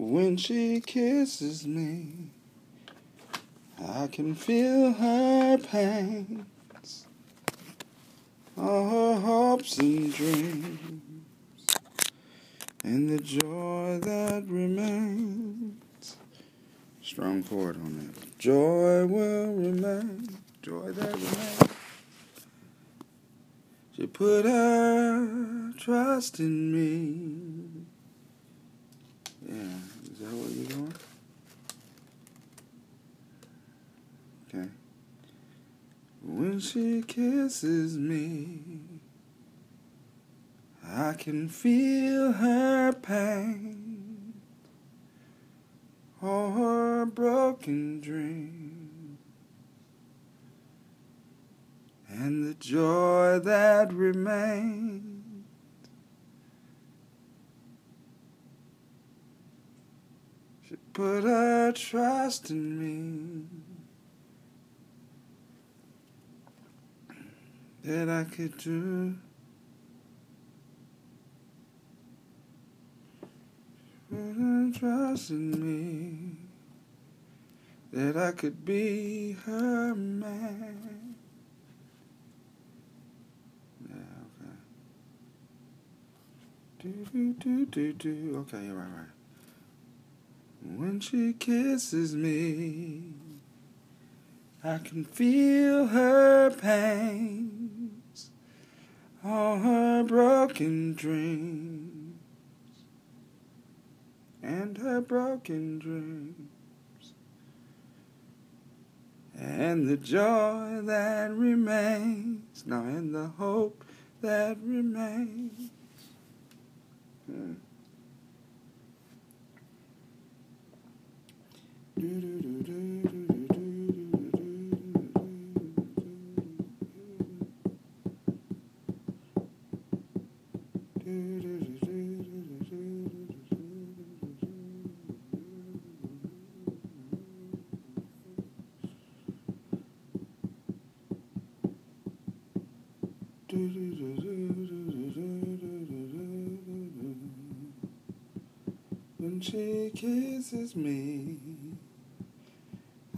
When she kisses me, I can feel her pains, all her hopes and dreams, and the joy that remains. Strong chord on that. Joy will remain, joy that remains. She put her trust in me. Yeah, is that where you're going? Okay. When she kisses me, I can feel her pain, all her broken dreams, and the joy that remained. She put her trust in me that I could do. Trust in me that I could be her man. Yeah, okay. Do do do do do. Okay, right, right. When she kisses me, I can feel her pains, all her broken dreams, and her broken dreams, and the joy that remains, now and the hope that remains. Hmm. When she kisses me,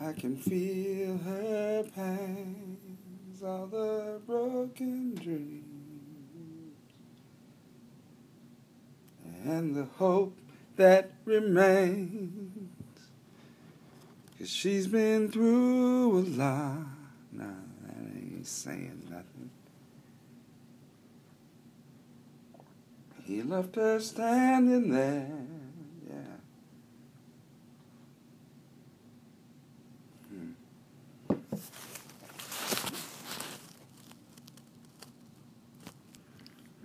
I can feel her pains, all the broken dreams, and the hope that remains. Cause she's been through a lot. Nah, that ain't saying nothing. He left her standing there. Yeah. Hmm.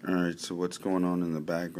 All right, so what's going on in the background?